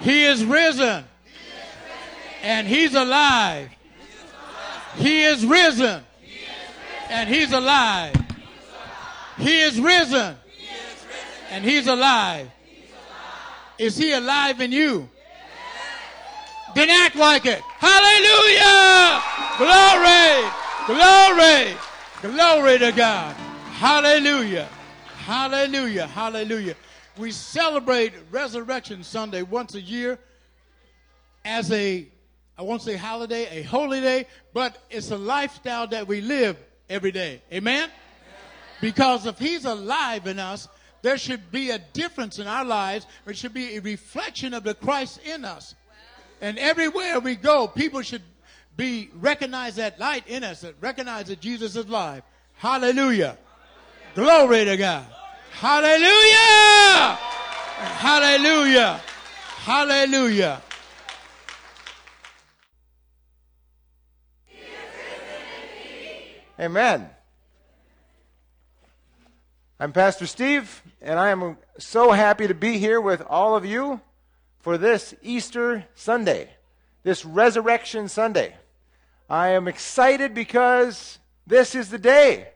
He is risen. And he's alive. He is risen. And he's alive. He is risen. And he's alive. Is he alive in you? Then act like it. Hallelujah! Glory! Glory! Glory to God. Hallelujah. Hallelujah. Hallelujah. We celebrate Resurrection Sunday once a year as a, I won't say holiday, a holy day, but it's a lifestyle that we live every day. Amen? Because if He's alive in us, there should be a difference in our lives. There should be a reflection of the Christ in us. And everywhere we go, people should be recognize that light in us, that recognize that Jesus is alive. Hallelujah. Glory to God. Hallelujah. Hallelujah. Hallelujah. Amen. I'm Pastor Steve, and I am so happy to be here with all of you for this Easter Sunday, this Resurrection Sunday. I am excited because this is the day,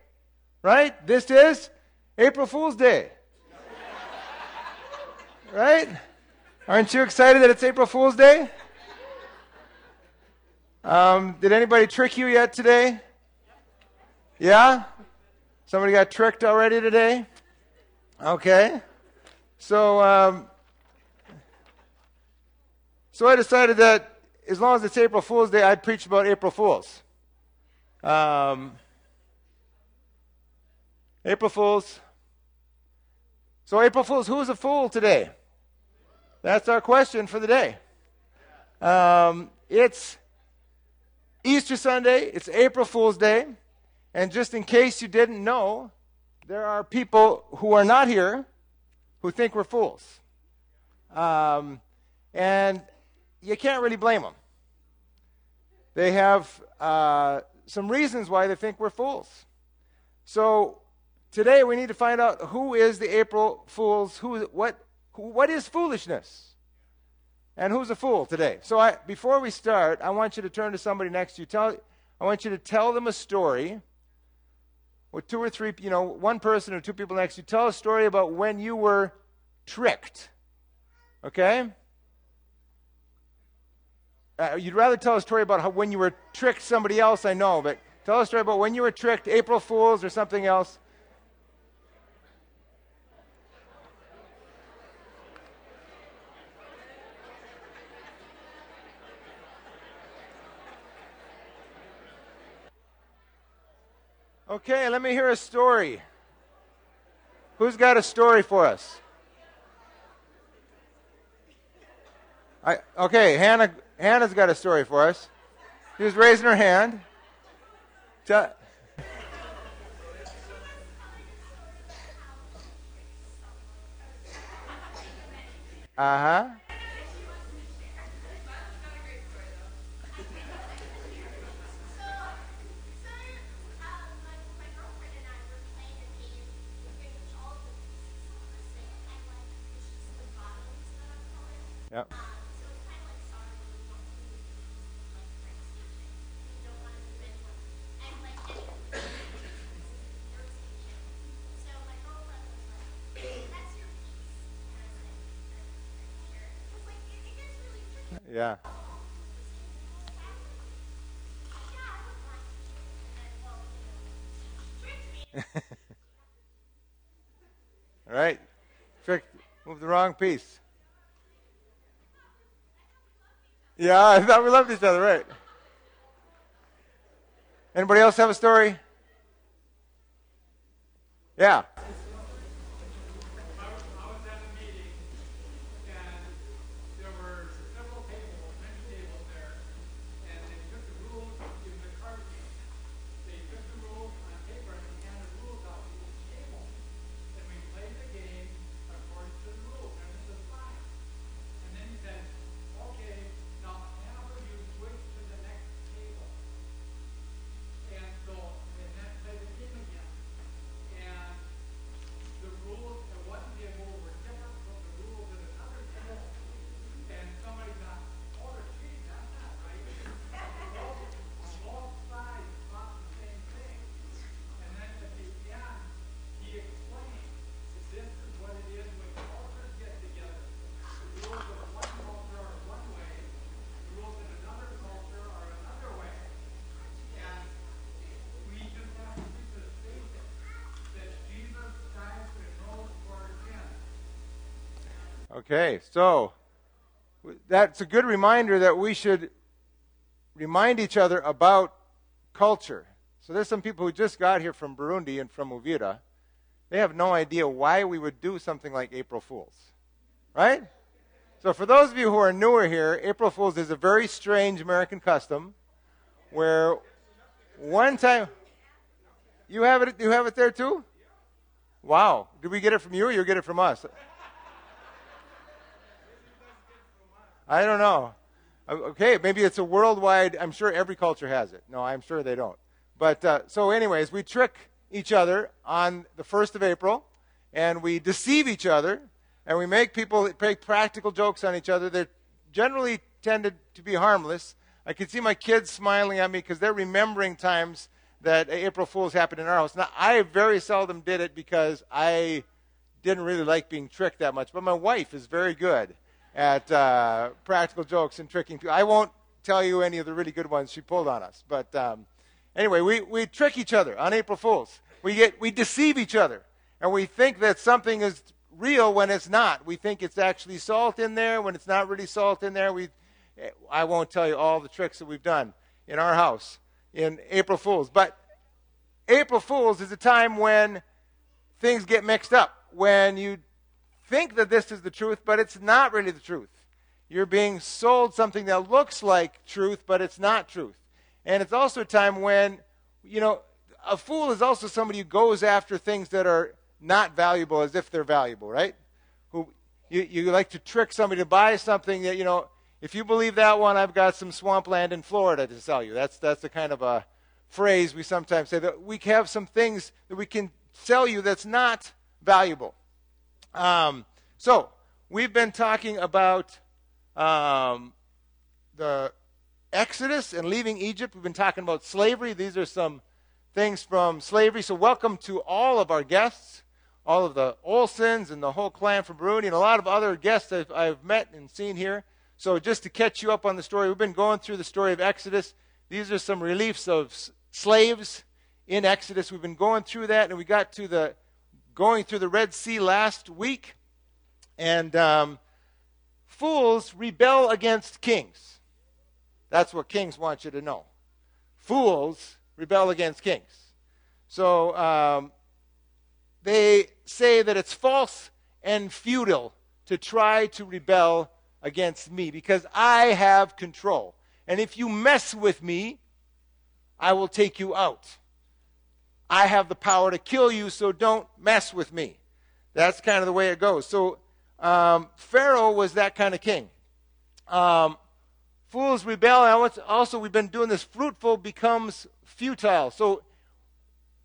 right? This is April Fool's Day. right? Aren't you excited that it's April Fool's Day? Um, did anybody trick you yet today? Yeah? Somebody got tricked already today? Okay. So, um, so I decided that as long as it's April Fool's Day, I'd preach about April Fools. Um, April Fools. So, April Fools, who's a fool today? That's our question for the day. Um, it's Easter Sunday, it's April Fool's Day. And just in case you didn't know, there are people who are not here who think we're fools. Um, and you can't really blame them. They have uh, some reasons why they think we're fools. So today we need to find out who is the April Fools, who, what, who, what is foolishness? And who's a fool today? So I, before we start, I want you to turn to somebody next to you. Tell, I want you to tell them a story or two or three, you know, one person or two people next to you, tell a story about when you were tricked. Okay? Uh, you'd rather tell a story about how when you were tricked somebody else, I know, but tell a story about when you were tricked, April Fools or something else. Okay, let me hear a story. Who's got a story for us? I, okay, Hannah, Hannah's got a story for us. She was raising her hand. Uh huh. Yep. Yeah. All right. Trick. Move the wrong piece. Yeah, I thought we loved each other, right? Anybody else have a story? Yeah. Okay, so that's a good reminder that we should remind each other about culture. So there's some people who just got here from Burundi and from Uvira. They have no idea why we would do something like April Fools. Right? So for those of you who are newer here, April Fools is a very strange American custom where one time you have it you have it there too? Wow. Did we get it from you or you get it from us? I don't know. Uh, okay, maybe it's a worldwide. I'm sure every culture has it. No, I'm sure they don't. But uh, so, anyways, we trick each other on the first of April, and we deceive each other, and we make people make practical jokes on each other. They're generally tended to be harmless. I can see my kids smiling at me because they're remembering times that April Fools happened in our house. Now, I very seldom did it because I didn't really like being tricked that much, but my wife is very good at uh, practical jokes and tricking people. I won't tell you any of the really good ones she pulled on us. But um, anyway, we, we trick each other on April Fools. We, get, we deceive each other. And we think that something is real when it's not. We think it's actually salt in there when it's not really salt in there. We, I won't tell you all the tricks that we've done in our house in April Fools. But April Fools is a time when things get mixed up. When you think that this is the truth, but it's not really the truth. You're being sold something that looks like truth, but it's not truth. And it's also a time when, you know, a fool is also somebody who goes after things that are not valuable as if they're valuable, right? Who you, you like to trick somebody to buy something that, you know, if you believe that one, I've got some swampland in Florida to sell you. That's that's the kind of a phrase we sometimes say that we have some things that we can sell you that's not valuable. Um, so, we've been talking about um, the Exodus and leaving Egypt. We've been talking about slavery. These are some things from slavery. So, welcome to all of our guests, all of the Olsons and the whole clan from Burundi, and a lot of other guests I've, I've met and seen here. So, just to catch you up on the story, we've been going through the story of Exodus. These are some reliefs of s- slaves in Exodus. We've been going through that, and we got to the going through the Red Sea last week. And um, fools rebel against kings. That's what kings want you to know. Fools rebel against kings. So um, they say that it's false and futile to try to rebel against me because I have control. And if you mess with me, I will take you out. I have the power to kill you, so don't mess with me. That's kind of the way it goes. So um, Pharaoh was that kind of king. Um, fools rebel. Also, we've been doing this fruitful becomes futile. So,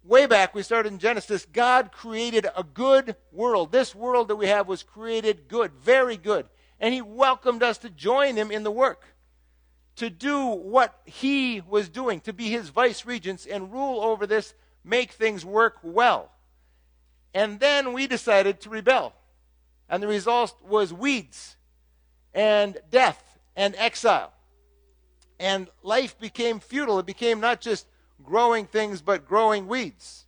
way back, we started in Genesis, God created a good world. This world that we have was created good, very good. And He welcomed us to join Him in the work, to do what He was doing, to be His vice regents and rule over this make things work well. And then we decided to rebel. And the result was weeds and death and exile. And life became futile. It became not just growing things, but growing weeds.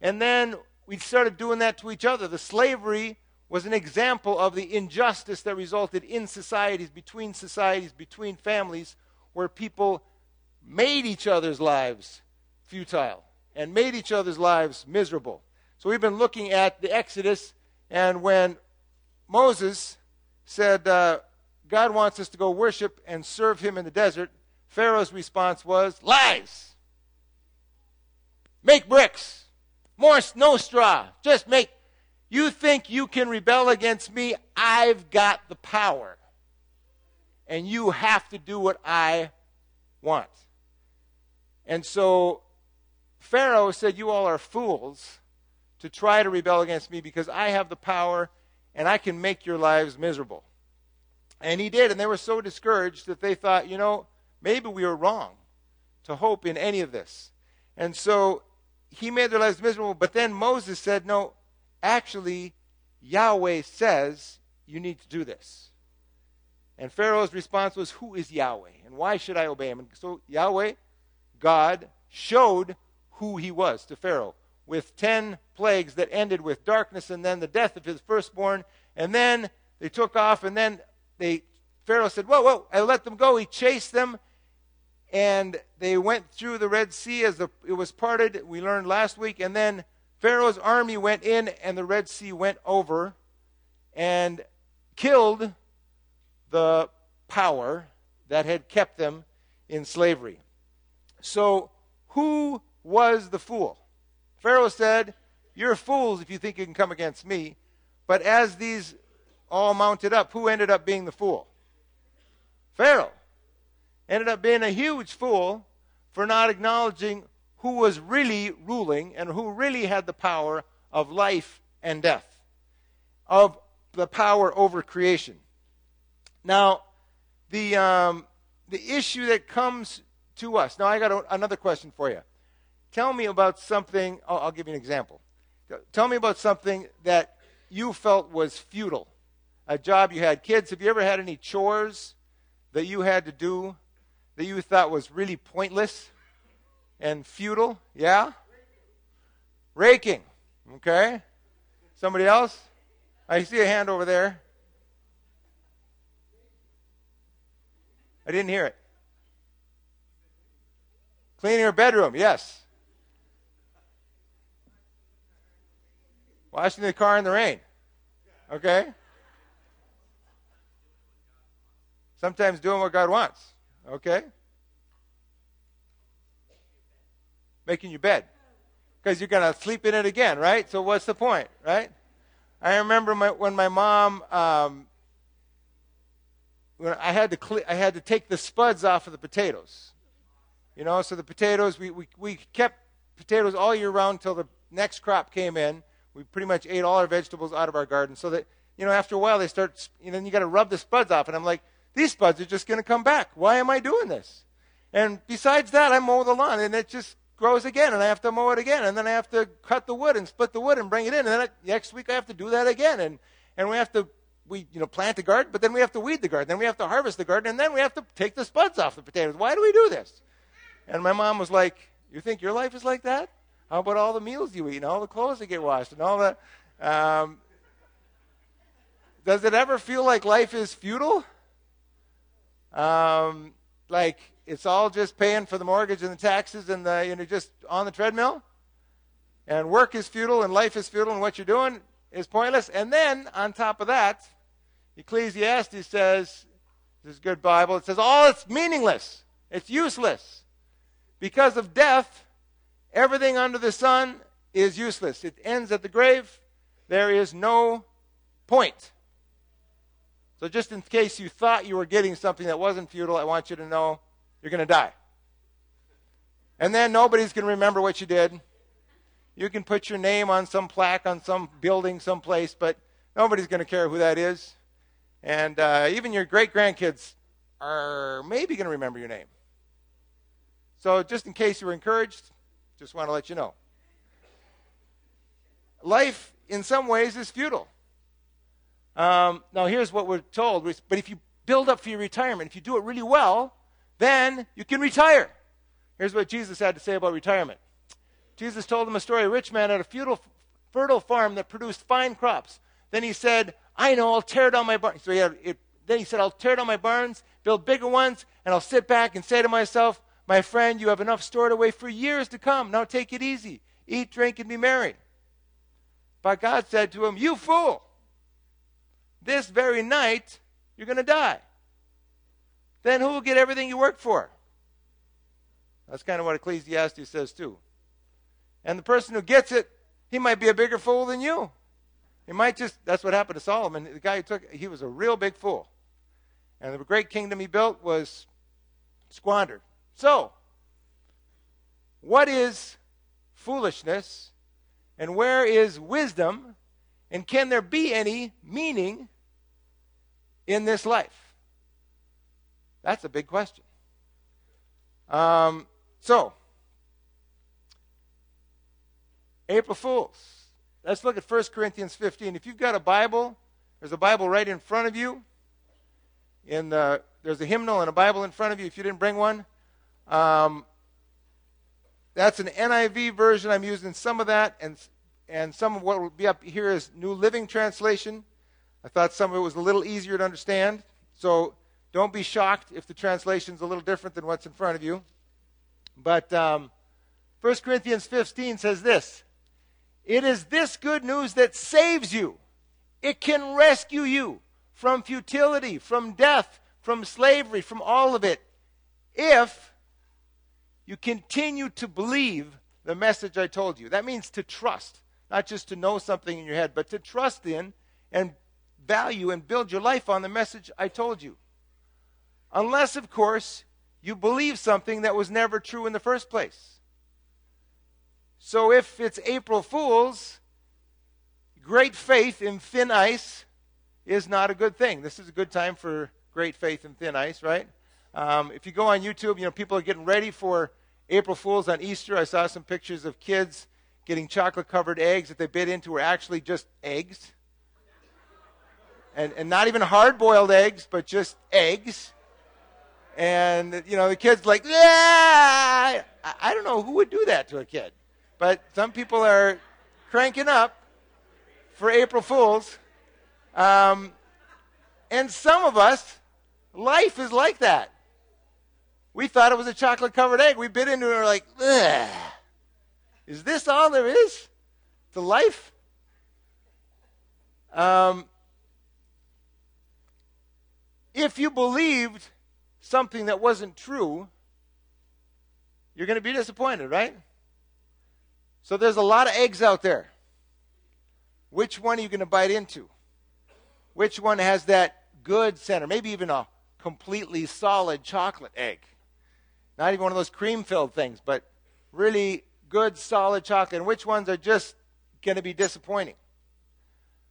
And then we started doing that to each other. The slavery was an example of the injustice that resulted in societies, between societies, between families, where people made each other's lives futile and made each other's lives miserable. So we've been looking at the Exodus, and when Moses said, uh, God wants us to go worship and serve him in the desert, Pharaoh's response was, Lies! Make bricks! More, no straw. Just make. You think you can rebel against me? I've got the power. And you have to do what I want. And so Pharaoh said, You all are fools to try to rebel against me because I have the power and I can make your lives miserable. And he did, and they were so discouraged that they thought, you know, maybe we were wrong to hope in any of this. And so he made their lives miserable, but then Moses said, no, actually, Yahweh says you need to do this. And Pharaoh's response was, Who is Yahweh? And why should I obey him? And so Yahweh, God, showed who he was to Pharaoh with 10 plagues that ended with darkness and then the death of his firstborn. And then They took off, and then they Pharaoh said, Whoa, whoa, I let them go. He chased them, and they went through the Red Sea as the, it was parted. We learned last week. And then Pharaoh's army went in, and the Red Sea went over and killed the power that had kept them in slavery. So, who was the fool? Pharaoh said, You're fools if you think you can come against me. But as these all mounted up, who ended up being the fool? Pharaoh. Ended up being a huge fool for not acknowledging who was really ruling and who really had the power of life and death, of the power over creation. Now, the, um, the issue that comes to us. Now, I got a, another question for you. Tell me about something, oh, I'll give you an example. Tell me about something that you felt was futile. A job you had. Kids, have you ever had any chores that you had to do that you thought was really pointless and futile? Yeah? Raking. Okay. Somebody else? I see a hand over there. I didn't hear it. Cleaning your bedroom, yes. Washing the car in the rain. Okay? Sometimes doing what God wants. Okay? Making your bed. Because you're going to sleep in it again, right? So what's the point, right? I remember my, when my mom, um, when I had to I had to take the spuds off of the potatoes. You know, so the potatoes we, we, we kept potatoes all year round until the next crop came in. We pretty much ate all our vegetables out of our garden. So that you know, after a while they start. You know, then you got to rub the spuds off, and I'm like, these spuds are just going to come back. Why am I doing this? And besides that, I mow the lawn, and it just grows again, and I have to mow it again, and then I have to cut the wood and split the wood and bring it in, and then next week I have to do that again, and and we have to we you know plant the garden, but then we have to weed the garden, then we have to harvest the garden, and then we have to take the spuds off the potatoes. Why do we do this? And my mom was like, "You think your life is like that? How about all the meals you eat and all the clothes that get washed and all that? Um, does it ever feel like life is futile? Um, like it's all just paying for the mortgage and the taxes and the, you know, just on the treadmill. And work is futile and life is futile and what you're doing is pointless. And then on top of that, Ecclesiastes says, this is good Bible, it says, all it's meaningless. It's useless. Because of death, everything under the sun is useless. It ends at the grave. There is no point. So, just in case you thought you were getting something that wasn't futile, I want you to know you're going to die. And then nobody's going to remember what you did. You can put your name on some plaque on some building someplace, but nobody's going to care who that is. And uh, even your great grandkids are maybe going to remember your name. So, just in case you were encouraged, just want to let you know. Life, in some ways, is futile. Um, now, here's what we're told. But if you build up for your retirement, if you do it really well, then you can retire. Here's what Jesus had to say about retirement. Jesus told him a story. A rich man had a fertile, fertile farm that produced fine crops. Then he said, I know, I'll tear down my barns. So he had, it, then he said, I'll tear down my barns, build bigger ones, and I'll sit back and say to myself, My friend, you have enough stored away for years to come. Now take it easy. Eat, drink, and be merry. But God said to him, You fool! this very night, you're going to die. Then who will get everything you worked for? That's kind of what Ecclesiastes says, too. And the person who gets it, he might be a bigger fool than you. He might just, that's what happened to Solomon. The guy who took he was a real big fool. And the great kingdom he built was squandered. So, what is foolishness? And where is wisdom? And can there be any meaning in this life? That's a big question. Um, so, April Fools. Let's look at 1 Corinthians 15. If you've got a Bible, there's a Bible right in front of you. In the, there's a hymnal and a Bible in front of you if you didn't bring one. Um, that's an NIV version. I'm using some of that, and, and some of what will be up here is New Living Translation. I thought some of it was a little easier to understand. So don't be shocked if the translation's a little different than what's in front of you. But um, 1 Corinthians 15 says this It is this good news that saves you. It can rescue you from futility, from death, from slavery, from all of it, if you continue to believe the message I told you. That means to trust, not just to know something in your head, but to trust in and value and build your life on the message I told you. Unless, of course, you believe something that was never true in the first place. So if it's April Fool's, great faith in thin ice is not a good thing. This is a good time for great faith in thin ice, right? Um, if you go on YouTube, you know, people are getting ready for April Fools on Easter. I saw some pictures of kids getting chocolate covered eggs that they bit into were actually just eggs. And, and not even hard boiled eggs, but just eggs. And, you know, the kid's like, yeah! I, don't know who would do that to a kid. But some people are cranking up for April Fools. Um, and some of us, life is like that. We thought it was a chocolate covered egg. We bit into it and we're like, Ugh. is this all there is to life? Um, if you believed something that wasn't true, you're going to be disappointed, right? So there's a lot of eggs out there. Which one are you going to bite into? Which one has that good center? Maybe even a completely solid chocolate egg. Not even one of those cream filled things, but really good, solid chocolate. And which ones are just going to be disappointing?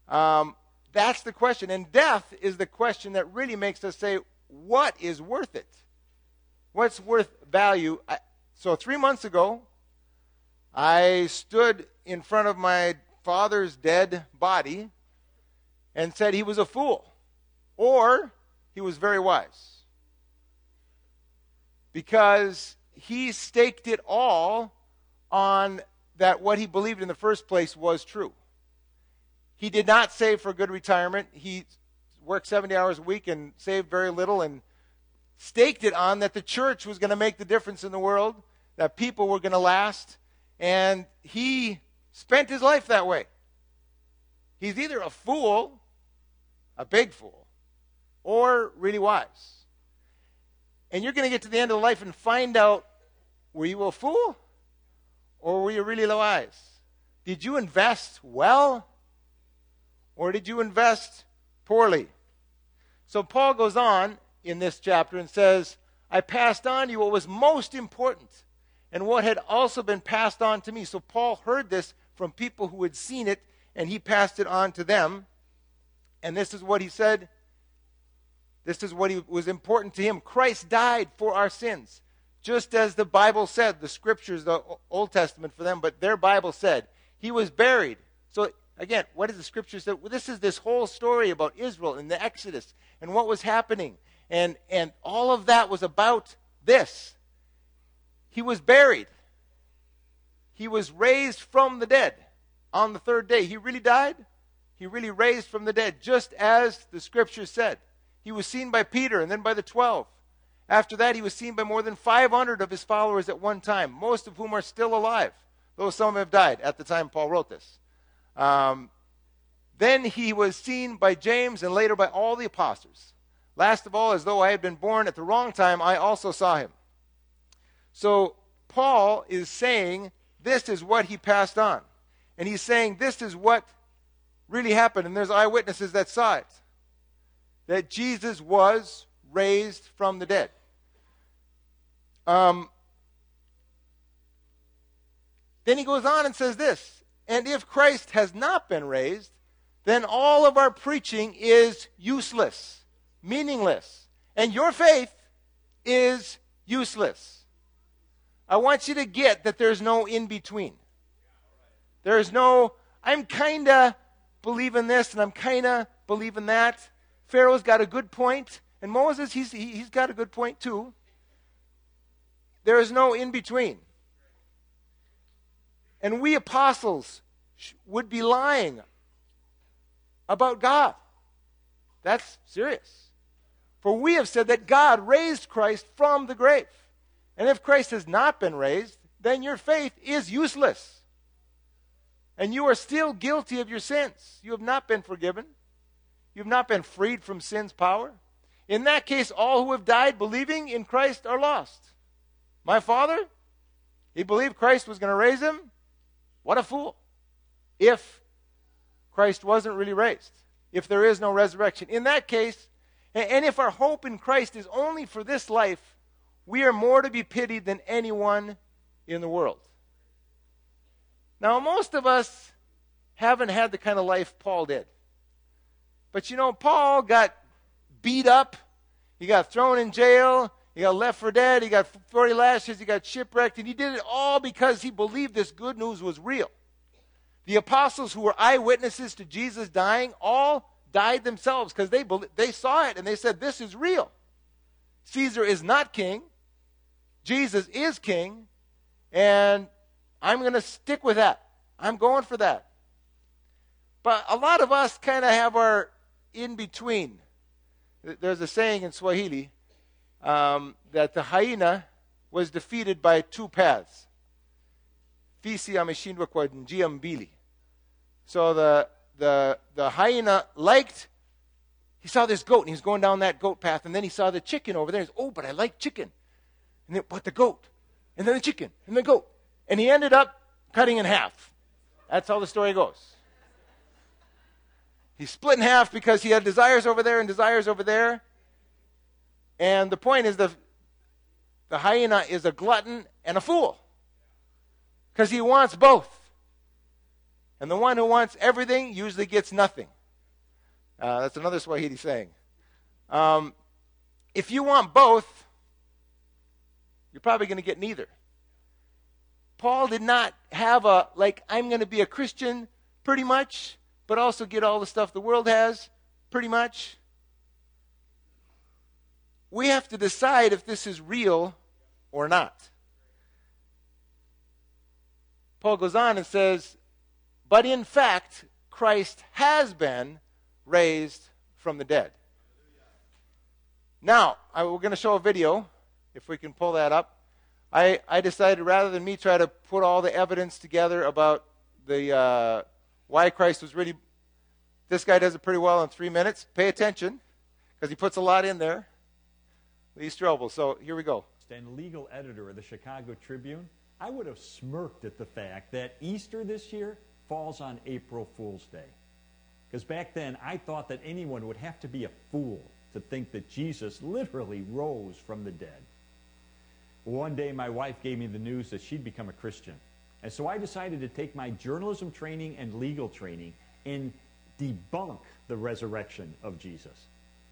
Um, that's the question. And death is the question that really makes us say, what is worth it? What's worth value? I, so, three months ago, I stood in front of my father's dead body and said he was a fool or he was very wise. Because he staked it all on that what he believed in the first place was true. He did not save for a good retirement. He worked 70 hours a week and saved very little and staked it on that the church was going to make the difference in the world, that people were going to last, and he spent his life that way. He's either a fool, a big fool, or really wise. And you're going to get to the end of life and find out were you a fool or were you really wise? Did you invest well or did you invest poorly? So Paul goes on in this chapter and says, I passed on to you what was most important and what had also been passed on to me. So Paul heard this from people who had seen it and he passed it on to them. And this is what he said. This is what he, was important to him. Christ died for our sins, just as the Bible said, the scriptures, the Old Testament for them, but their Bible said. He was buried. So again, what does the scripture say? Well, this is this whole story about Israel and the Exodus and what was happening. And, and all of that was about this. He was buried. He was raised from the dead on the third day. He really died. He really raised from the dead, just as the scripture said. He was seen by Peter and then by the twelve. After that, he was seen by more than 500 of his followers at one time, most of whom are still alive, though some have died at the time Paul wrote this. Um, then he was seen by James and later by all the apostles. Last of all, as though I had been born at the wrong time, I also saw him. So Paul is saying this is what he passed on. And he's saying this is what really happened. And there's eyewitnesses that saw it that Jesus was raised from the dead. Um, then he goes on and says this And if Christ has not been raised, then all of our preaching is useless, meaningless. And your faith is useless. I want you to get that there's no in between. There's no, I'm kind of believing this and I'm kind of believing that. Pharaoh's got a good point, and Moses, he's, he's got a good point too. There is no in between. And we apostles would be lying about God. That's serious. For we have said that God raised Christ from the grave. And if Christ has not been raised, then your faith is useless. And you are still guilty of your sins. You have not been forgiven. You have not been freed from sin's power. In that case, all who have died believing in Christ are lost. My father, he believed Christ was going to raise him. What a fool. If Christ wasn't really raised, if there is no resurrection. In that case, and if our hope in Christ is only for this life, we are more to be pitied than anyone in the world. Now, most of us haven't had the kind of life Paul did. But you know, Paul got beat up, he got thrown in jail, he got left for dead, he got 40 lashes, he got shipwrecked, and he did it all because he believed this good news was real. The apostles who were eyewitnesses to Jesus dying all died themselves because they, they saw it and they said, This is real. Caesar is not king, Jesus is king, and I'm going to stick with that. I'm going for that. But a lot of us kind of have our in between. There's a saying in Swahili um, that the hyena was defeated by two paths. Fisi ameshindwa kwa njia mbili. So the, the, the hyena liked, he saw this goat and he's going down that goat path and then he saw the chicken over there. He's, oh, but I like chicken. And then, but the goat. And then the chicken. And the goat. And he ended up cutting in half. That's how the story goes. He split in half because he had desires over there and desires over there. And the point is the, the hyena is a glutton and a fool because he wants both. And the one who wants everything usually gets nothing. Uh, that's another Swahili saying. Um, if you want both, you're probably going to get neither. Paul did not have a, like, I'm going to be a Christian pretty much, but also get all the stuff the world has pretty much. We have to decide if this is real or not. Paul goes on and says, But in fact, Christ has been raised from the dead. Now, I, we're going to show a video, if we can pull that up. I, I decided rather than me try to put all the evidence together about the uh, why Christ was really, this guy does it pretty well in three minutes. Pay attention, because he puts a lot in there. Lee Strobel. So here we go. And legal editor of the Chicago Tribune, I would have smirked at the fact that Easter this year falls on April Fool's Day. Because back then, I thought that anyone would have to be a fool to think that Jesus literally rose from the dead. One day, my wife gave me the news that she'd become a Christian. And so I decided to take my journalism training and legal training and debunk the resurrection of Jesus.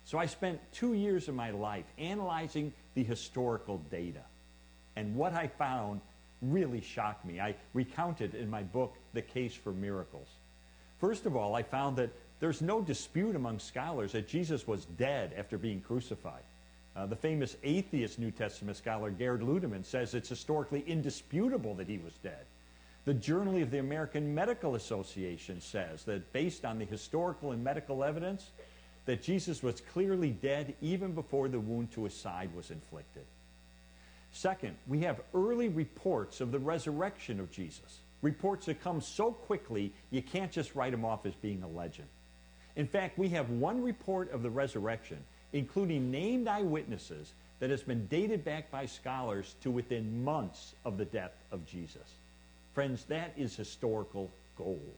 So I spent two years of my life analyzing the historical data. And what I found really shocked me. I recounted in my book, The Case for Miracles. First of all, I found that there's no dispute among scholars that Jesus was dead after being crucified. Uh, the famous atheist New Testament scholar Gerd Ludemann says it's historically indisputable that he was dead. The Journal of the American Medical Association says that based on the historical and medical evidence, that Jesus was clearly dead even before the wound to his side was inflicted. Second, we have early reports of the resurrection of Jesus. Reports that come so quickly, you can't just write them off as being a legend. In fact, we have one report of the resurrection including named eyewitnesses, that has been dated back by scholars to within months of the death of Jesus. Friends, that is historical gold.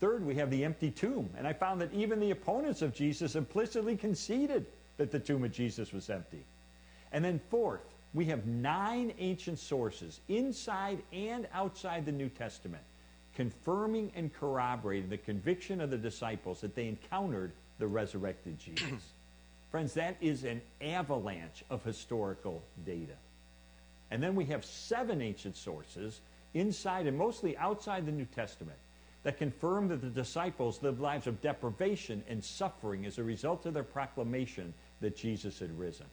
Third, we have the empty tomb, and I found that even the opponents of Jesus implicitly conceded that the tomb of Jesus was empty. And then fourth, we have nine ancient sources inside and outside the New Testament confirming and corroborating the conviction of the disciples that they encountered the resurrected Jesus. Friends, that is an avalanche of historical data. And then we have seven ancient sources inside and mostly outside the New Testament that confirm that the disciples lived lives of deprivation and suffering as a result of their proclamation that Jesus had risen.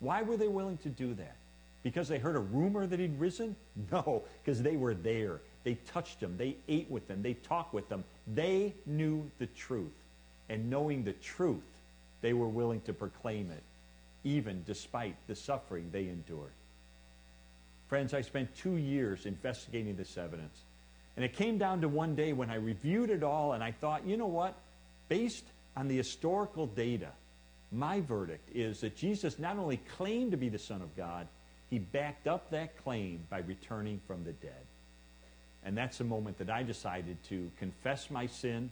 Why were they willing to do that? Because they heard a rumor that he'd risen? No, because they were there. They touched him. They ate with him. They talked with him. They knew the truth. and knowing the truth, they were willing to proclaim it, even despite the suffering they endured. Friends, I spent two years investigating this evidence. And it came down to one day when I reviewed it all and I thought, you know what? Based on the historical data, my verdict is that Jesus not only claimed to be the Son of God, he backed up that claim by returning from the dead. And that's the moment that I decided to confess my sin,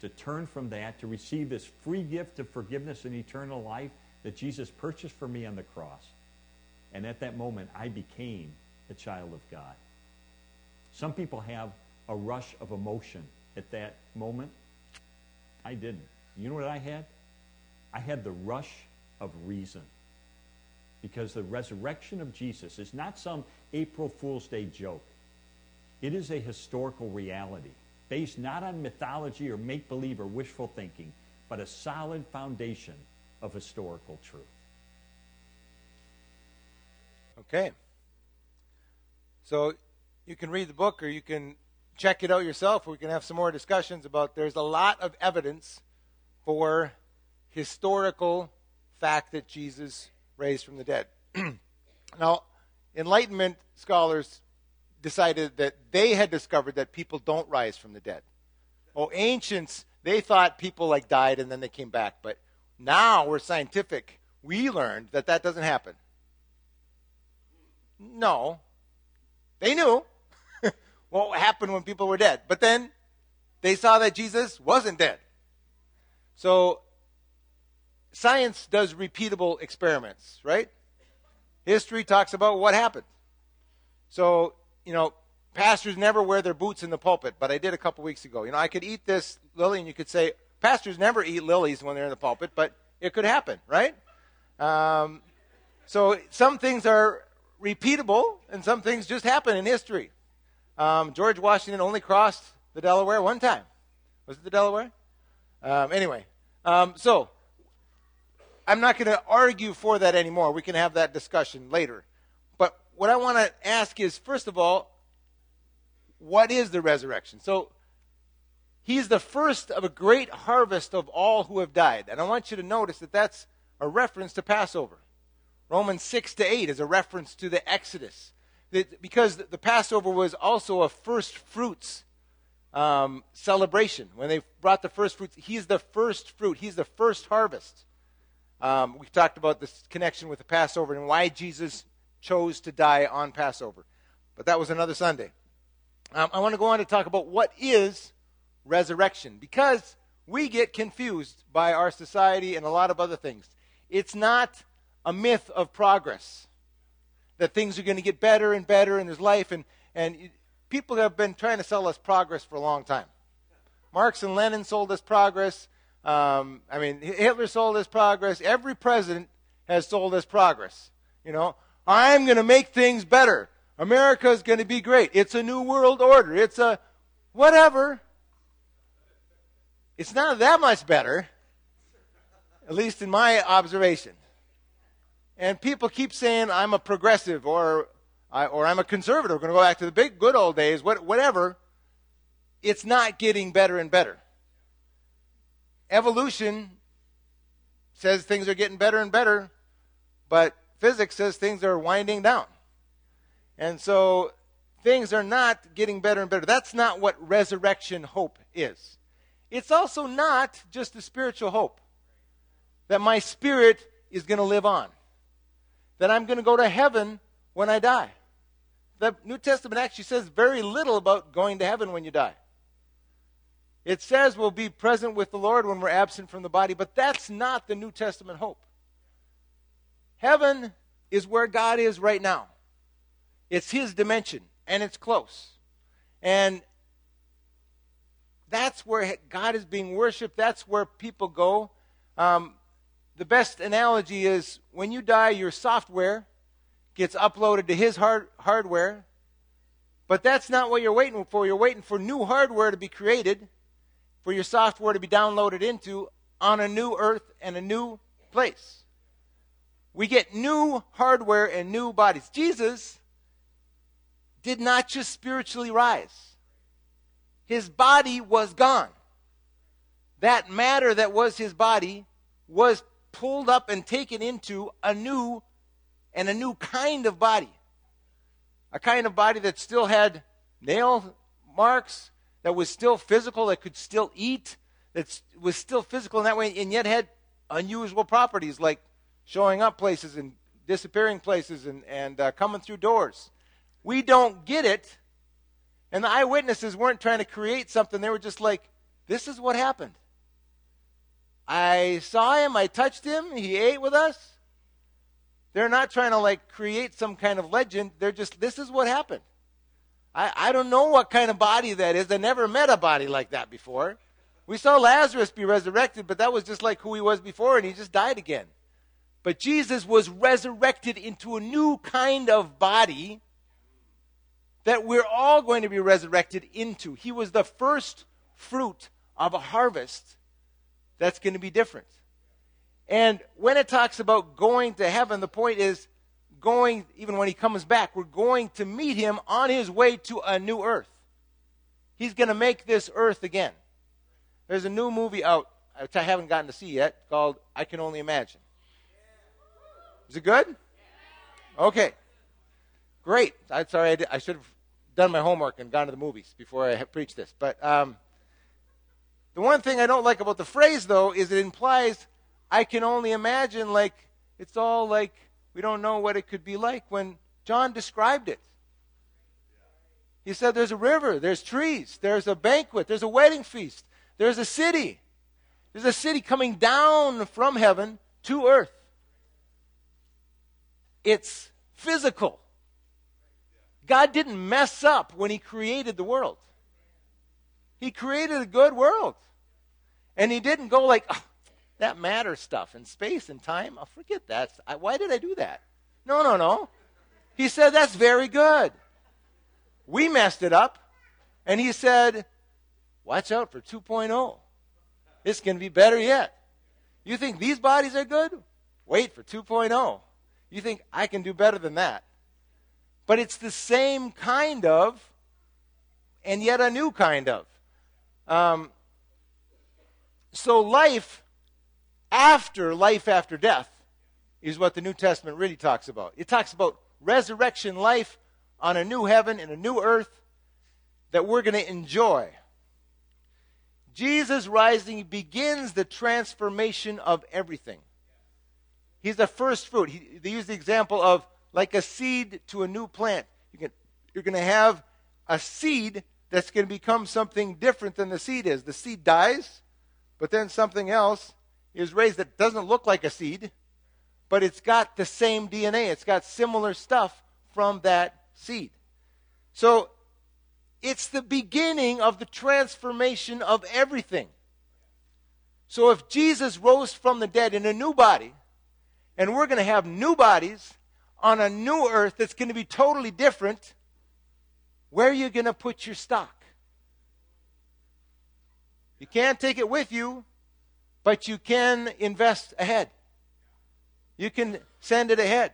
to turn from that, to receive this free gift of forgiveness and eternal life that Jesus purchased for me on the cross. And at that moment, I became a child of God. Some people have a rush of emotion at that moment. I didn't. You know what I had? I had the rush of reason. Because the resurrection of Jesus is not some April Fool's Day joke. It is a historical reality based not on mythology or make believe or wishful thinking, but a solid foundation of historical truth. Okay. So you can read the book or you can check it out yourself. We can have some more discussions about there's a lot of evidence for historical fact that Jesus raised from the dead. now, Enlightenment scholars decided that they had discovered that people don't rise from the dead. Oh, ancients, they thought people like died and then they came back. But now we're scientific. We learned that that doesn't happen. No. They knew what happened when people were dead. But then they saw that Jesus wasn't dead. So science does repeatable experiments, right? History talks about what happened. So, you know, pastors never wear their boots in the pulpit, but I did a couple weeks ago. You know, I could eat this lily, and you could say, pastors never eat lilies when they're in the pulpit, but it could happen, right? Um, so some things are repeatable, and some things just happen in history. Um, George Washington only crossed the Delaware one time. Was it the Delaware? Um, anyway, um, so I'm not going to argue for that anymore. We can have that discussion later. But what I want to ask is first of all, what is the resurrection? So, he's the first of a great harvest of all who have died. And I want you to notice that that's a reference to Passover. Romans 6 to 8 is a reference to the Exodus. because the Passover was also a first fruits um, celebration. When they brought the first fruits, he's the first fruit, he's the first harvest. Um, we talked about this connection with the Passover and why Jesus chose to die on Passover. But that was another Sunday. Um, I want to go on to talk about what is resurrection because we get confused by our society and a lot of other things. It's not a myth of progress that things are going to get better and better in this life, and, and people have been trying to sell us progress for a long time. Marx and Lenin sold us progress. Um, I mean, Hitler sold us progress. Every president has sold us progress. You know, I'm going to make things better. America is going to be great. It's a new world order. It's a whatever. It's not that much better, at least in my observation. And people keep saying I'm a progressive or I, or I'm a conservative. We're going to go back to the big good old days. What, whatever. It's not getting better and better evolution says things are getting better and better, but physics says things are winding down. And so things are not getting better and better. That's not what resurrection hope is. It's also not just a spiritual hope that my spirit is going to live on, that I'm going to go to heaven when I die. The New Testament actually says very little about going to heaven when you die. It says we'll be present with the Lord when we're absent from the body, but that's not the New Testament hope. Heaven is where God is right now. It's his dimension, and it's close. And that's where God is being worshiped. That's where people go. Um, the best analogy is when you die, your software gets uploaded to his hard- hardware. But that's not what you're waiting for. You're waiting for new hardware to be created for your software to be downloaded into on a new earth and a new place. We get new hardware and new bodies. Jesus did not just spiritually rise, his body was gone. that matter that was his body was pulled up and taken into a new and a new kind of body. A kind of body that still had nail marks, that was still physical, that could still eat, that was still physical in that way, and yet had unusual properties like showing up places and disappearing places and, and uh, coming through doors. We don't get it. And the eyewitnesses weren't trying to create something. They were just like, this is what happened. I saw him, I touched him, he ate with us. They're not trying to like create some kind of legend. They're just, this is what happened. I, I don't know what kind of body that is. I never met a body like that before. We saw Lazarus be resurrected, but that was just like who he was before, and he just died again. But Jesus was resurrected into a new kind of body that we're all going to be resurrected into. He was the first fruit of a harvest that's going to be different. And when it talks about going to heaven, the point is going, even when he comes back, we're going to meet him on his way to a new earth. He's going to make this earth again. There's a new movie out, which I haven't gotten to see yet, called I Can Only Imagine. Is it good? Okay. Great. I'm sorry, I, did, I should have done my homework and gone to the movies before I preached this. But um, the one thing I don't like about the phrase, though, is it implies I can only imagine, like, it's all like we don't know what it could be like when John described it. He said there's a river, there's trees, there's a banquet, there's a wedding feast, there's a city. There's a city coming down from heaven to earth. It's physical. God didn't mess up when He created the world. He created a good world. And He didn't go like, oh, that matter stuff and space and time. Oh, forget that. Why did I do that? No, no, no. He said, that's very good. We messed it up. And He said, watch out for 2.0. It's going to be better yet. You think these bodies are good? Wait for 2.0. You think I can do better than that. But it's the same kind of, and yet a new kind of. Um, so life after life after death is what the New Testament really talks about. It talks about resurrection life on a new heaven and a new earth that we're going to enjoy. Jesus rising begins the transformation of everything. He's the first fruit. He, they use the example of like a seed to a new plant. You can, you're going to have a seed that's going to become something different than the seed is. The seed dies, but then something else is raised that doesn't look like a seed, but it's got the same DNA. It's got similar stuff from that seed. So it's the beginning of the transformation of everything. So if Jesus rose from the dead in a new body, and we're going to have new bodies on a new earth that's going to be totally different. Where are you going to put your stock? You can't take it with you, but you can invest ahead. You can send it ahead.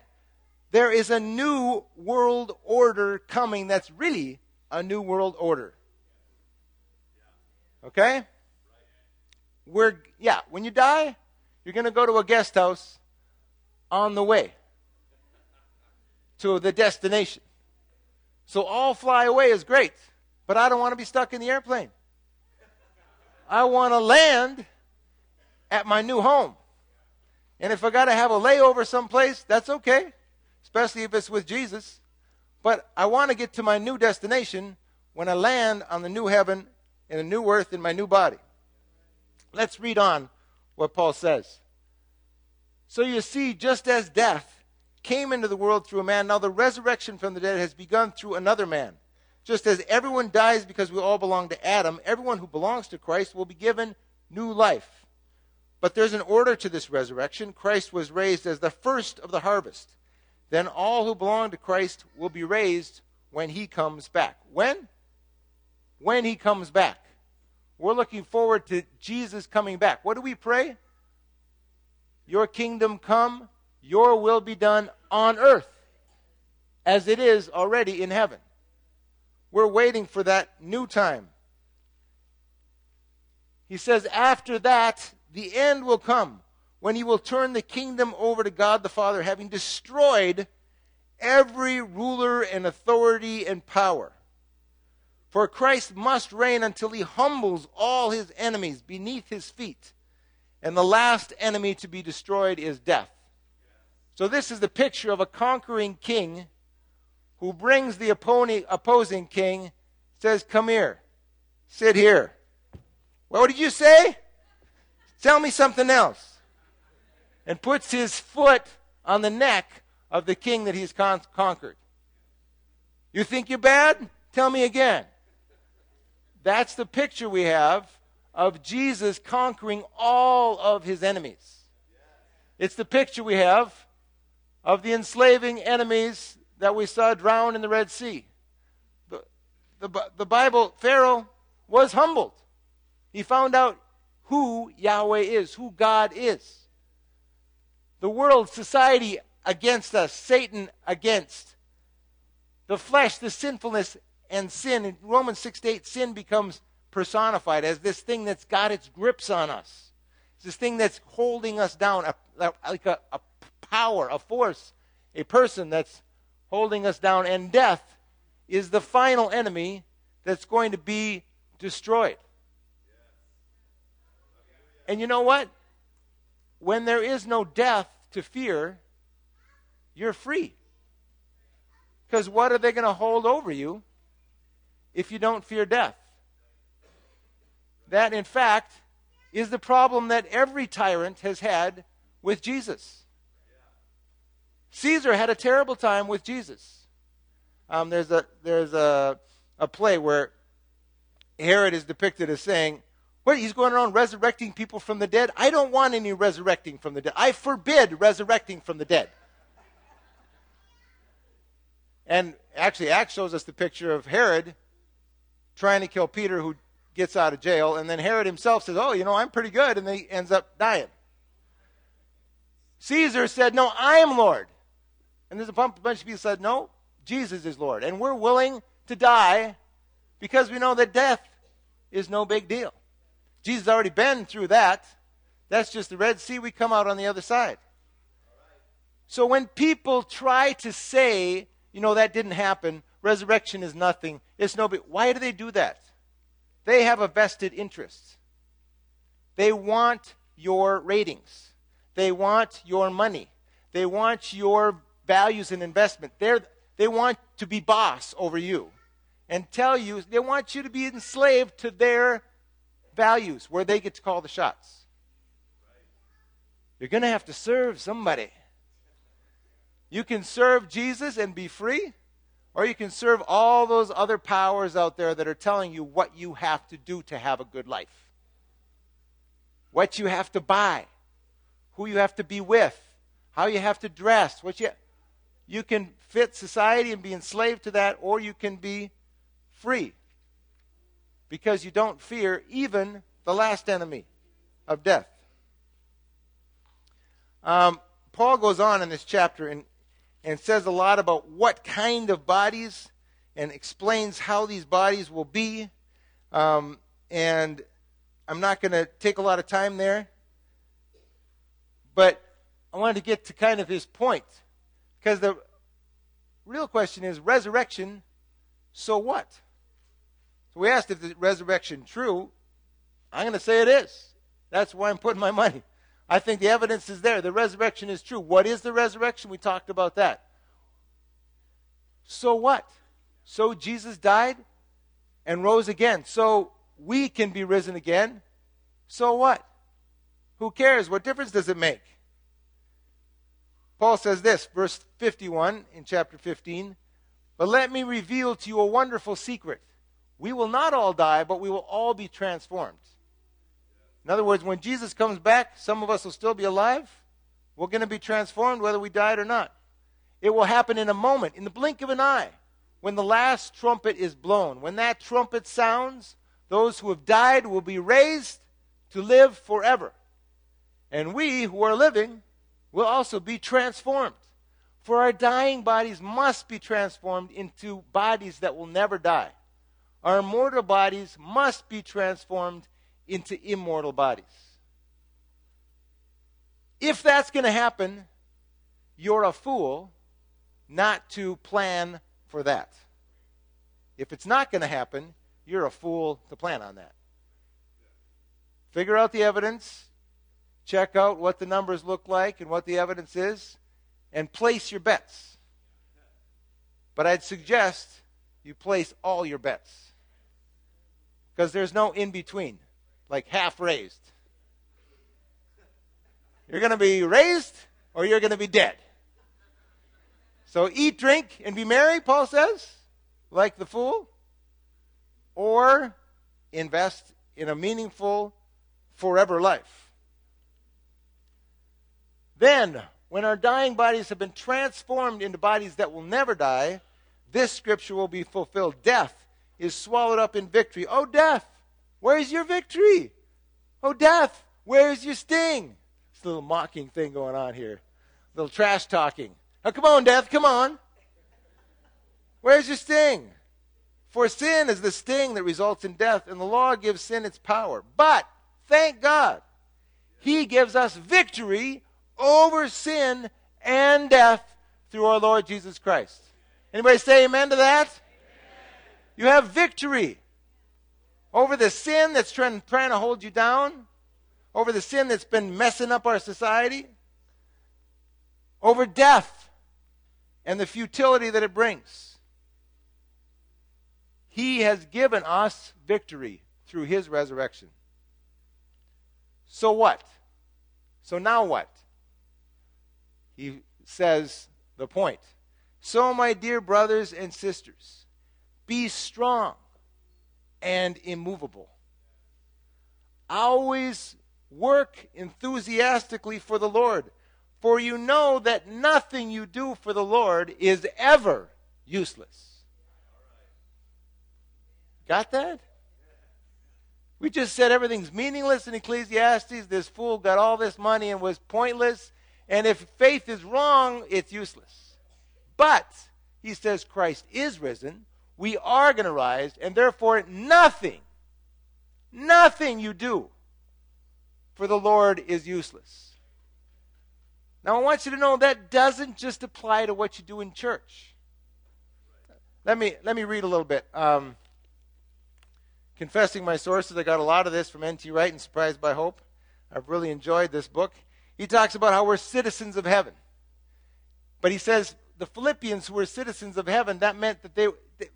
There is a new world order coming that's really a new world order. Okay? We're, yeah, when you die, you're going to go to a guest house on the way to the destination. So I'll Fly Away is great, but I don't want to be stuck in the airplane. I want to land at my new home. And if I got to have a layover someplace, that's okay, especially if it's with Jesus. But I want to get to my new destination when I land on the new heaven and a new earth in my new body. Let's read on what Paul says. So you see, just as death came into the world through a man, now the resurrection from the dead has begun through another man. Just as everyone dies because we all belong to Adam, everyone who belongs to Christ will be given new life. But there's an order to this resurrection. Christ was raised as the first of the harvest. Then all who belong to Christ will be raised when he comes back. When? When he comes back. We're looking forward to Jesus coming back. What do we pray? Your kingdom come, your will be done on earth as it is already in heaven. We're waiting for that new time. He says, After that, the end will come when he will turn the kingdom over to God the Father, having destroyed every ruler and authority and power. For Christ must reign until he humbles all his enemies beneath his feet. And the last enemy to be destroyed is death. So, this is the picture of a conquering king who brings the opposing king, says, Come here, sit here. What did you say? Tell me something else. And puts his foot on the neck of the king that he's con- conquered. You think you're bad? Tell me again. That's the picture we have of Jesus conquering all of his enemies. It's the picture we have of the enslaving enemies that we saw drown in the Red Sea. The, the, the Bible, Pharaoh was humbled. He found out who Yahweh is, who God is. The world, society against us, Satan against. The flesh, the sinfulness and sin. In Romans 6 8, sin becomes personified as this thing that's got its grips on us. It's this thing that's holding us down, like a, a power, a force, a person that's holding us down. And death is the final enemy that's going to be destroyed. And you know what? When there is no death to fear, you're free. Because what are they going to hold over you if you don't fear death. That, in fact, is the problem that every tyrant has had with Jesus. Caesar had a terrible time with Jesus. Um, there's a, there's a, a play where Herod is depicted as saying, What, he's going around resurrecting people from the dead? I don't want any resurrecting from the dead. I forbid resurrecting from the dead. And actually, Acts shows us the picture of Herod trying to kill Peter, who gets out of jail. And then Herod himself says, Oh, you know, I'm pretty good. And then he ends up dying. Caesar said, No, I am Lord. And there's a bunch of people said, No, Jesus is Lord. And we're willing to die because we know that death is no big deal. Jesus already been through that. That's just the Red Sea. We come out on the other side. So when people try to say, you know, that didn't happen, resurrection is nothing. It's no big. Why do they do that? They have a vested interest. They want your ratings. They want your money. They want your values and investment. They're, they want to be boss over you and tell you, they want you to be enslaved to their values where they get to call the shots. You're going to have to serve somebody. You can serve Jesus and be free, or you can serve all those other powers out there that are telling you what you have to do to have a good life, what you have to buy, who you have to be with, how you have to dress, what you you can fit society and be enslaved to that, or you can be free because you don't fear even the last enemy of death. Um, Paul goes on in this chapter and and says a lot about what kind of bodies and explains how these bodies will be. Um, and I'm not going to take a lot of time there. But I wanted to get to kind of his point. Because the real question is resurrection, so what? So we asked if the resurrection true. I'm going to say it is. That's why I'm putting my money. I think the evidence is there. The resurrection is true. What is the resurrection? We talked about that. So what? So Jesus died and rose again. So we can be risen again. So what? Who cares? What difference does it make? Paul says this, verse 51 in chapter 15. But let me reveal to you a wonderful secret. We will not all die, but we will all be transformed. In other words, when Jesus comes back, some of us will still be alive. We're going to be transformed whether we died or not. It will happen in a moment, in the blink of an eye, when the last trumpet is blown. When that trumpet sounds, those who have died will be raised to live forever. And we who are living will also be transformed. For our dying bodies must be transformed into bodies that will never die. Our mortal bodies must be transformed into immortal bodies. If that's going to happen, you're a fool not to plan for that. If it's not going to happen, you're a fool to plan on that. Figure out the evidence, check out what the numbers look like and what the evidence is, and place your bets. But I'd suggest you place all your bets. Because there's no in between, like half raised. You're going to be raised or you're going to be dead. So eat, drink, and be merry, Paul says, like the fool, or invest in a meaningful forever life. Then, when our dying bodies have been transformed into bodies that will never die, this scripture will be fulfilled. Death is swallowed up in victory. Oh, death, where's your victory? Oh, death, where's your sting? It's a little mocking thing going on here, a little trash talking. Now, come on, death, come on. Where's your sting? For sin is the sting that results in death, and the law gives sin its power. But, thank God, He gives us victory over sin and death through our Lord Jesus Christ. Anybody say amen to that? Amen. You have victory over the sin that's trying, trying to hold you down, over the sin that's been messing up our society, over death and the futility that it brings. He has given us victory through his resurrection. So what? So now what? He says the point. So, my dear brothers and sisters, be strong and immovable. Always work enthusiastically for the Lord for you know that nothing you do for the Lord is ever useless. Got that? We just said everything's meaningless in Ecclesiastes. This fool got all this money and was pointless. And if faith is wrong, it's useless. But, he says, Christ is risen. We are going to rise. And therefore, nothing, nothing you do for the Lord is useless. Now, I want you to know that doesn't just apply to what you do in church. Let me, let me read a little bit. Um, confessing my sources, I got a lot of this from N.T. Wright and Surprised by Hope. I've really enjoyed this book. He talks about how we're citizens of heaven. But he says the Philippians who were citizens of heaven, that meant that they,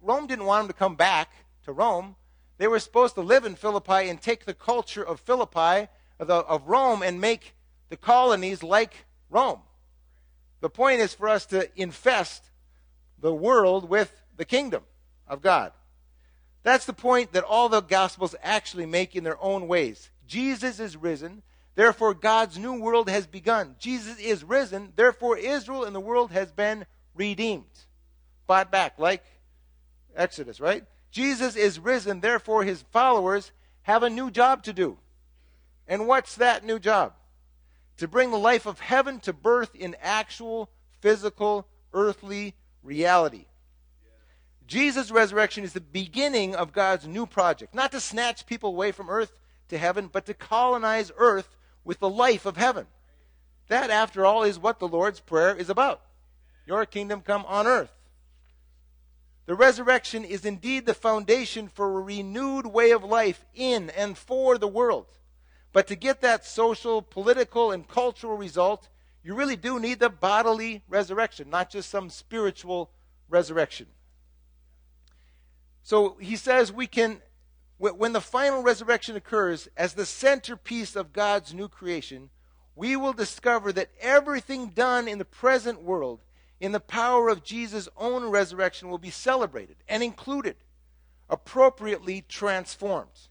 Rome didn't want them to come back to Rome. They were supposed to live in Philippi and take the culture of Philippi, of, the, of Rome, and make the colonies like Rome. The point is for us to infest the world with the kingdom of God. That's the point that all the Gospels actually make in their own ways. Jesus is risen, therefore God's new world has begun. Jesus is risen, therefore Israel and the world has been redeemed. Bought back, like Exodus, right? Jesus is risen, therefore his followers have a new job to do. And what's that new job? to bring the life of heaven to birth in actual, physical, earthly reality. Jesus' resurrection is the beginning of God's new project, not to snatch people away from earth to heaven, but to colonize earth with the life of heaven. That, after all, is what the Lord's Prayer is about. Your kingdom come on earth. The resurrection is indeed the foundation for a renewed way of life in and for the world. But to get that social, political, and cultural result, you really do need the bodily resurrection, not just some spiritual resurrection. So he says we can, when the final resurrection occurs, as the centerpiece of God's new creation, we will discover that everything done in the present world in the power of Jesus' own resurrection will be celebrated and included, appropriately transformed.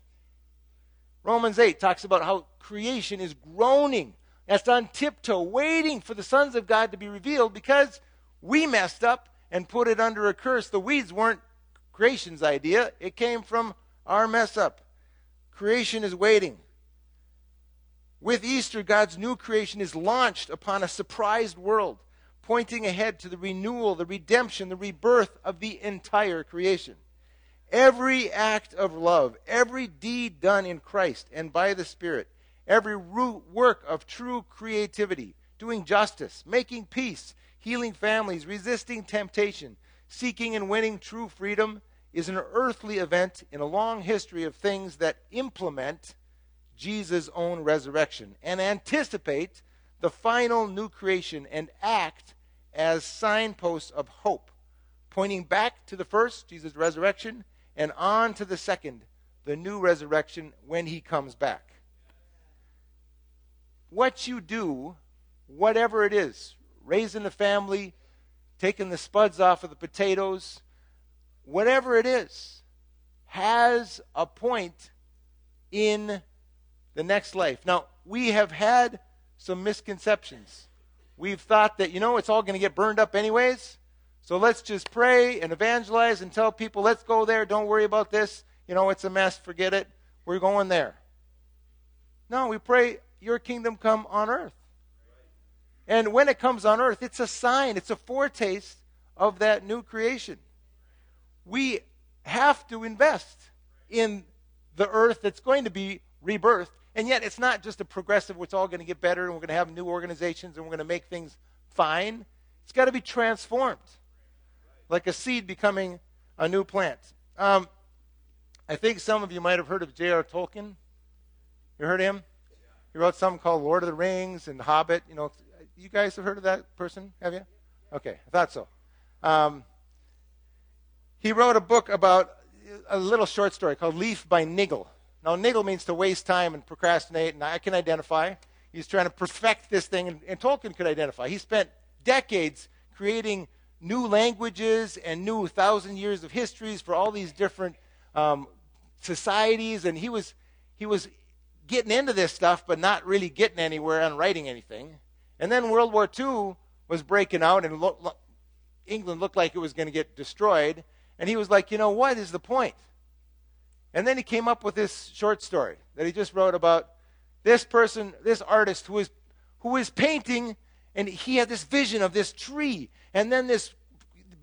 Romans 8 talks about how creation is groaning. That's on tiptoe, waiting for the sons of God to be revealed because we messed up and put it under a curse. The weeds weren't creation's idea, it came from our mess up. Creation is waiting. With Easter, God's new creation is launched upon a surprised world, pointing ahead to the renewal, the redemption, the rebirth of the entire creation. Every act of love, every deed done in Christ and by the Spirit, every work of true creativity, doing justice, making peace, healing families, resisting temptation, seeking and winning true freedom, is an earthly event in a long history of things that implement Jesus' own resurrection and anticipate the final new creation and act as signposts of hope, pointing back to the first, Jesus' resurrection, and on to the second, the new resurrection when he comes back. What you do, whatever it is, raising the family, taking the spuds off of the potatoes, whatever it is, has a point in the next life. Now, we have had some misconceptions. We've thought that, you know, it's all going to get burned up anyways. So let's just pray and evangelize and tell people, let's go there. Don't worry about this. You know, it's a mess. Forget it. We're going there. No, we pray, your kingdom come on earth. And when it comes on earth, it's a sign, it's a foretaste of that new creation. We have to invest in the earth that's going to be rebirthed. And yet, it's not just a progressive, it's all going to get better, and we're going to have new organizations, and we're going to make things fine. It's got to be transformed, like a seed becoming a new plant. Um, I think some of you might have heard of J.R. Tolkien. You heard him? He wrote something called Lord of the Rings and Hobbit. You know, you guys have heard of that person, have you? Okay, I thought so. Um, he wrote a book about a little short story called Leaf by Niggle. Now, niggle means to waste time and procrastinate, and I can identify. He's trying to perfect this thing, and, and Tolkien could identify. He spent decades creating new languages and new thousand years of histories for all these different um, societies, and he was he was getting into this stuff, but not really getting anywhere on writing anything. And then World War II was breaking out, and lo- lo- England looked like it was going to get destroyed. And he was like, you know, what is the point? And then he came up with this short story that he just wrote about this person, this artist who is who is painting, and he had this vision of this tree, and then this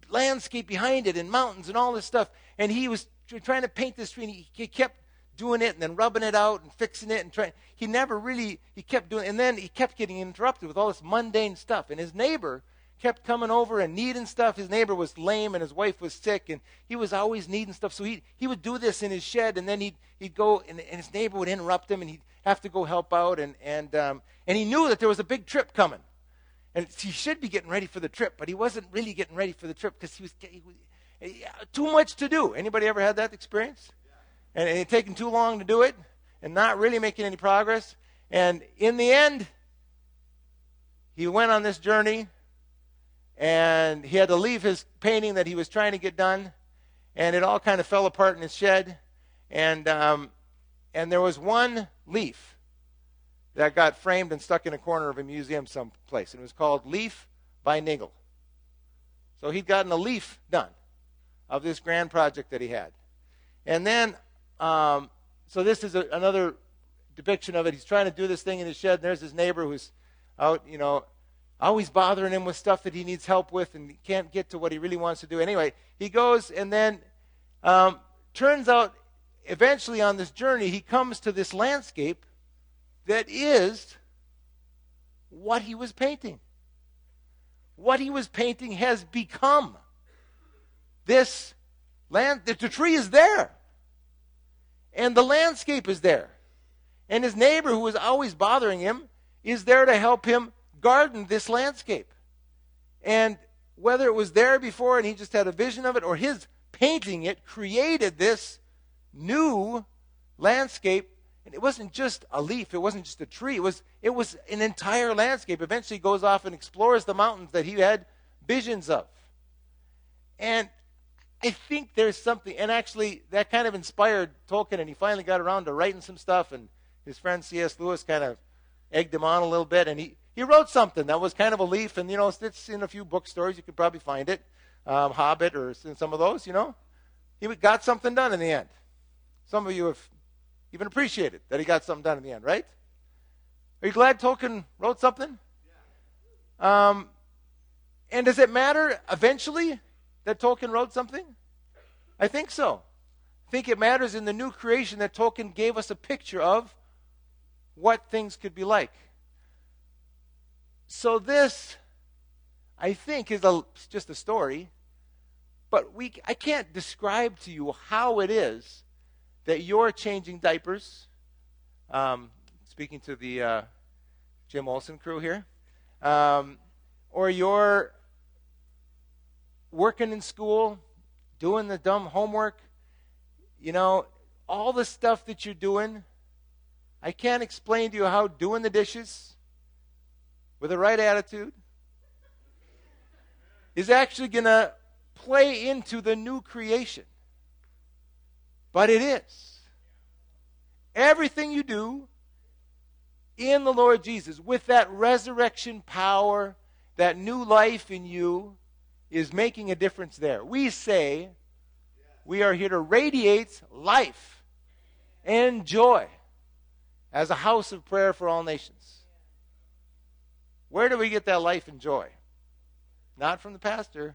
landscape behind it, and mountains, and all this stuff. And he was trying to paint this tree, and he, he kept doing it, and then rubbing it out, and fixing it, and trying. He never really he kept doing, it, and then he kept getting interrupted with all this mundane stuff. And his neighbor kept coming over and needing stuff. His neighbor was lame and his wife was sick, and he was always needing stuff. So he, he would do this in his shed, and then he'd, he'd go, and, and his neighbor would interrupt him, and he'd have to go help out. And, and, um, and he knew that there was a big trip coming. And he should be getting ready for the trip, but he wasn't really getting ready for the trip because he was, he was too much to do. Anybody ever had that experience? And, and it taking too long to do it and not really making any progress. And in the end, he went on this journey and he had to leave his painting that he was trying to get done, and it all kind of fell apart in his shed. And um, and there was one leaf that got framed and stuck in a corner of a museum someplace, and it was called Leaf by Niggle. So he'd gotten a leaf done of this grand project that he had, and then um, so this is a, another depiction of it. He's trying to do this thing in his shed, and there's his neighbor who's out, you know, always bothering him with stuff that he needs help with and can't get to what he really wants to do. Anyway, he goes and then um, turns out eventually on this journey he comes to this landscape that is what he was painting. What he was painting has become this land. The tree is there, and the landscape is there. And his neighbor, who was always bothering him, is there to help him gardened this landscape. And whether it was there before and he just had a vision of it or his painting it created this new landscape. And it wasn't just a leaf. It wasn't just a tree. It was it was an entire landscape. Eventually goes off and explores the mountains that he had visions of. And i think there's something and actually that kind of inspired tolkien and he finally got around to writing some stuff and his friend cs lewis kind of egged him on a little bit and he he wrote something that was kind of a leaf, and you know, it's in a few bookstores. You could probably find it, um, Hobbit or some of those. You know, he got something done in the end. Some of you have even appreciated that he got something done in the end, right? Are you glad Tolkien wrote something? Um, and does it matter eventually that Tolkien wrote something? I think so. I think it matters in the new creation that Tolkien gave us a picture of what things could be like. So this, I think, is a, just a story, but we, I can't describe to you how it is that you're changing diapers. Um, speaking to the uh, Jim Olson crew here, um, or you're working in school, doing the dumb homework, you know, all the stuff that you're doing. I can't explain to you how doing the dishes with the right attitude is actually going to play into the new creation. But it is. Everything you do in the Lord Jesus, with that resurrection power, that new life in you, is making a difference there. We say we are here to radiate life and joy as a house of prayer for all nations. Where do we get that life and joy? Not from the pastor.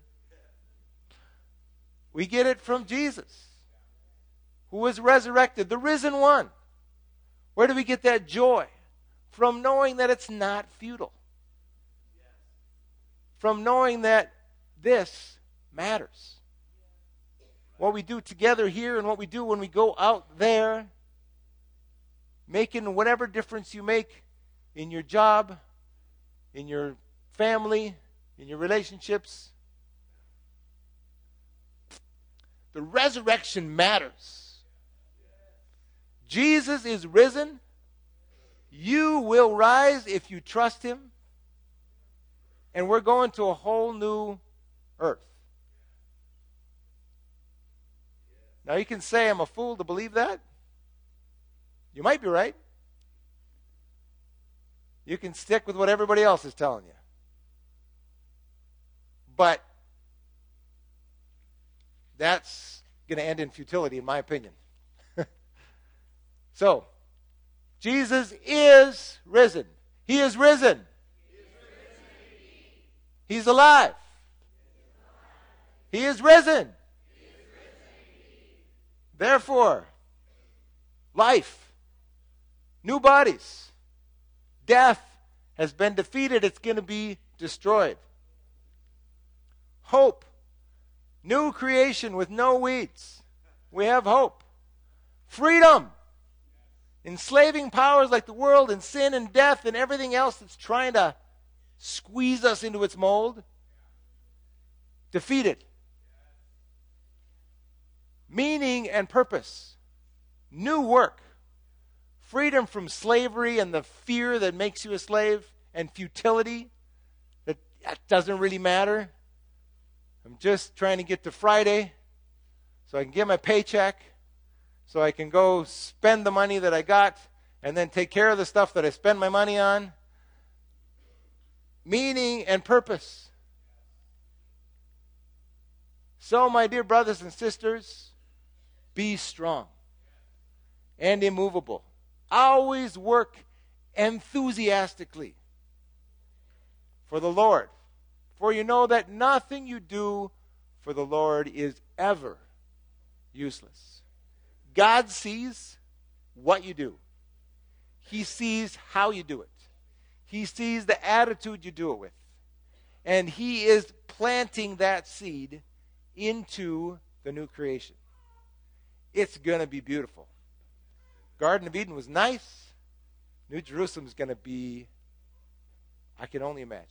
We get it from Jesus, who was resurrected, the risen one. Where do we get that joy? From knowing that it's not futile. From knowing that this matters. What we do together here and what we do when we go out there, making whatever difference you make in your job, in your family, in your relationships. The resurrection matters. Jesus is risen. You will rise if you trust him. And we're going to a whole new earth. Now, you can say I'm a fool to believe that. You might be right. You can stick with what everybody else is telling you. But that's going to end in futility, in my opinion. so, Jesus is risen. He is risen. He's alive. He is risen. Therefore, life, new bodies, death has been defeated. It's going to be destroyed. Hope, new creation with no weeds. We have hope. Freedom, enslaving powers like the world and sin and death and everything else that's trying to squeeze us into its mold. Defeated meaning and purpose, new work, freedom from slavery and the fear that makes you a slave, and futility that, that doesn't really matter. I'm just trying to get to Friday so I can get my paycheck, so I can go spend the money that I got and then take care of the stuff that I spend my money on. Meaning and purpose. So, my dear brothers and sisters, be strong and immovable. Always work enthusiastically for the Lord. For you know that nothing you do for the Lord is ever useless. God sees what you do, He sees how you do it, He sees the attitude you do it with. And He is planting that seed into the new creation. It's going to be beautiful. Garden of Eden was nice. New Jerusalem is going to be, I can only imagine.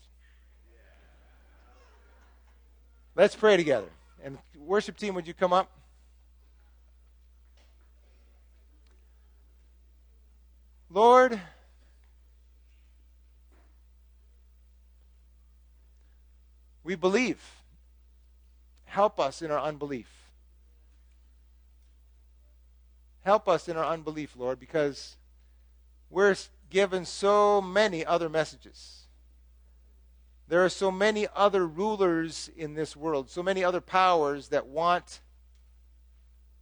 Let's pray together. And worship team, would you come up? Lord, we believe. Help us in our unbelief. Help us in our unbelief, Lord, because we're given so many other messages. There are so many other rulers in this world, so many other powers that want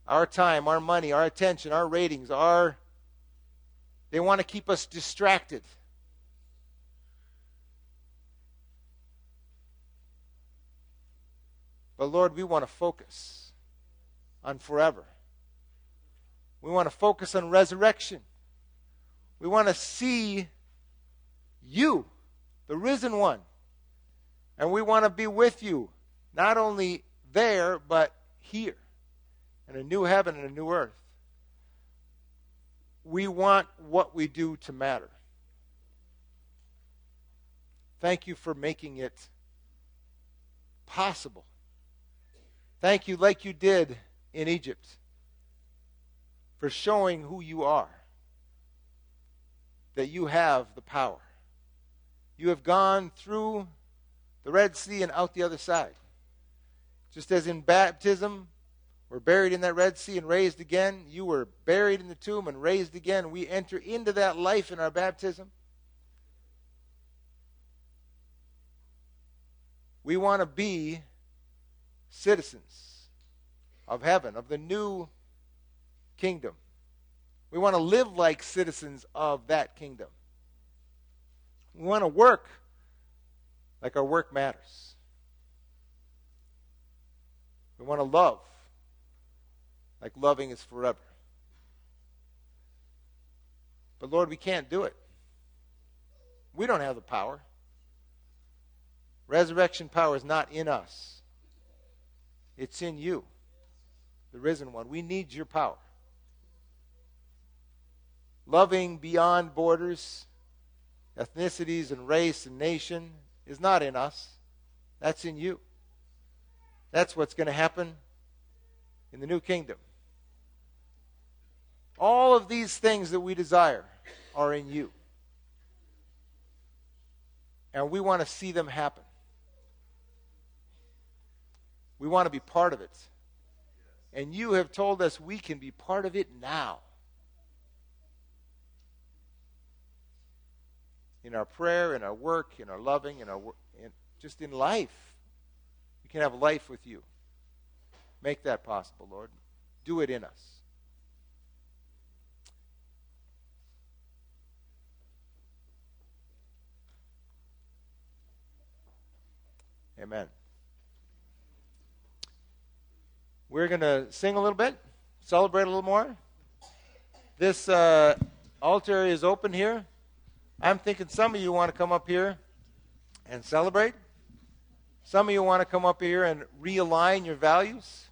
our time, our money, our attention, our ratings, our they want to keep us distracted. But Lord, we want to focus on forever We want to focus on resurrection. We want to see you, the risen one. And we want to be with you, not only there, but here, in a new heaven and a new earth. We want what we do to matter. Thank you for making it possible. Thank you, like you did in Egypt, for showing who you are, that you have the power. You have gone through the Red Sea and out the other side. Just as in baptism, we're buried in that Red Sea and raised again. You were buried in the tomb and raised again. We enter into that life in our baptism. We want to be citizens of heaven, of the new kingdom. We want to live like citizens of that kingdom. We want to work like our work matters. We want to love like loving is forever. But Lord, we can't do it. We don't have the power. Resurrection power is not in us, it's in you, the risen one. We need your power. Loving beyond borders, ethnicities, and race and nation is not in us. That's in you. That's what's going to happen in the new kingdom. All of these things that we desire are in you. And we want to see them happen. We want to be part of it. And you have told us we can be part of it now. In our prayer, in our work, in our loving, in our in, just in life. We can have life with you. Make that possible, Lord. Do it in us. Amen. We're going to sing a little bit, celebrate a little more. This uh, altar is open here. I'm thinking some of you want to come up here and celebrate. Some of you want to come up here and realign your values.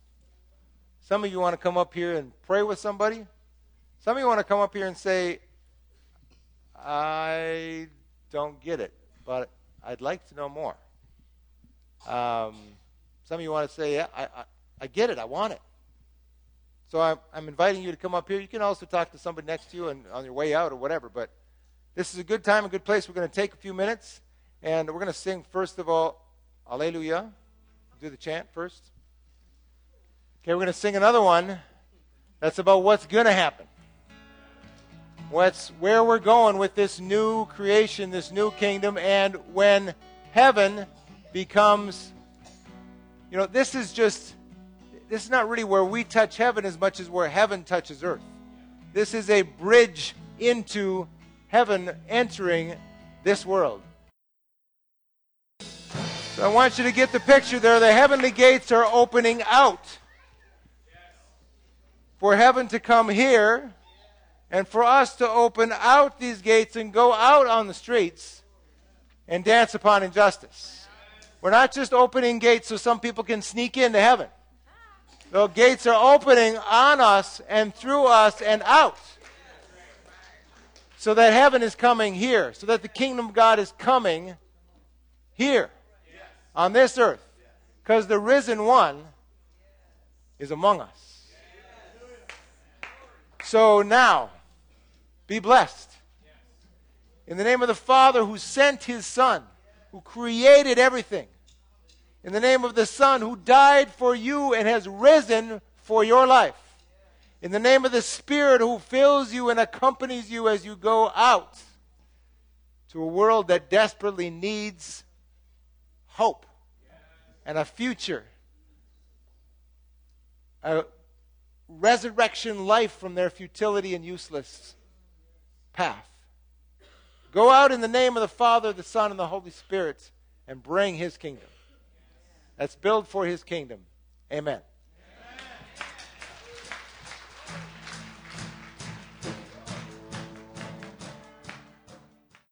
Some of you want to come up here and pray with somebody. Some of you want to come up here and say, I don't get it, but I'd like to know more. Um, some of you want to say, yeah, I, I, I get it. I want it. So I'm, I'm inviting you to come up here. You can also talk to somebody next to you and on your way out or whatever. But this is a good time, a good place. We're going to take a few minutes, and we're going to sing first of all, Alleluia. Do the chant first. Okay, we're going to sing another one that's about what's going to happen. What's where we're going with this new creation, this new kingdom, and when heaven becomes, you know, this is just this is not really where we touch heaven as much as where heaven touches earth. This is a bridge into heaven entering this world. So I want you to get the picture there. The heavenly gates are opening out for heaven to come here and for us to open out these gates and go out on the streets and dance upon injustice. We're not just opening gates so some people can sneak into heaven. The gates are opening on us and through us and out. So that heaven is coming here. So that the kingdom of God is coming here on this earth. Because the risen one is among us. So now, be blessed. In the name of the Father who sent his Son, who created everything in the name of the Son who died for you and has risen for your life. In the name of the Spirit who fills you and accompanies you as you go out to a world that desperately needs hope and a future, a resurrection life from their futility and useless path. Go out in the name of the Father, the Son, and the Holy Spirit and bring His kingdom. Let's build for his kingdom. Amen.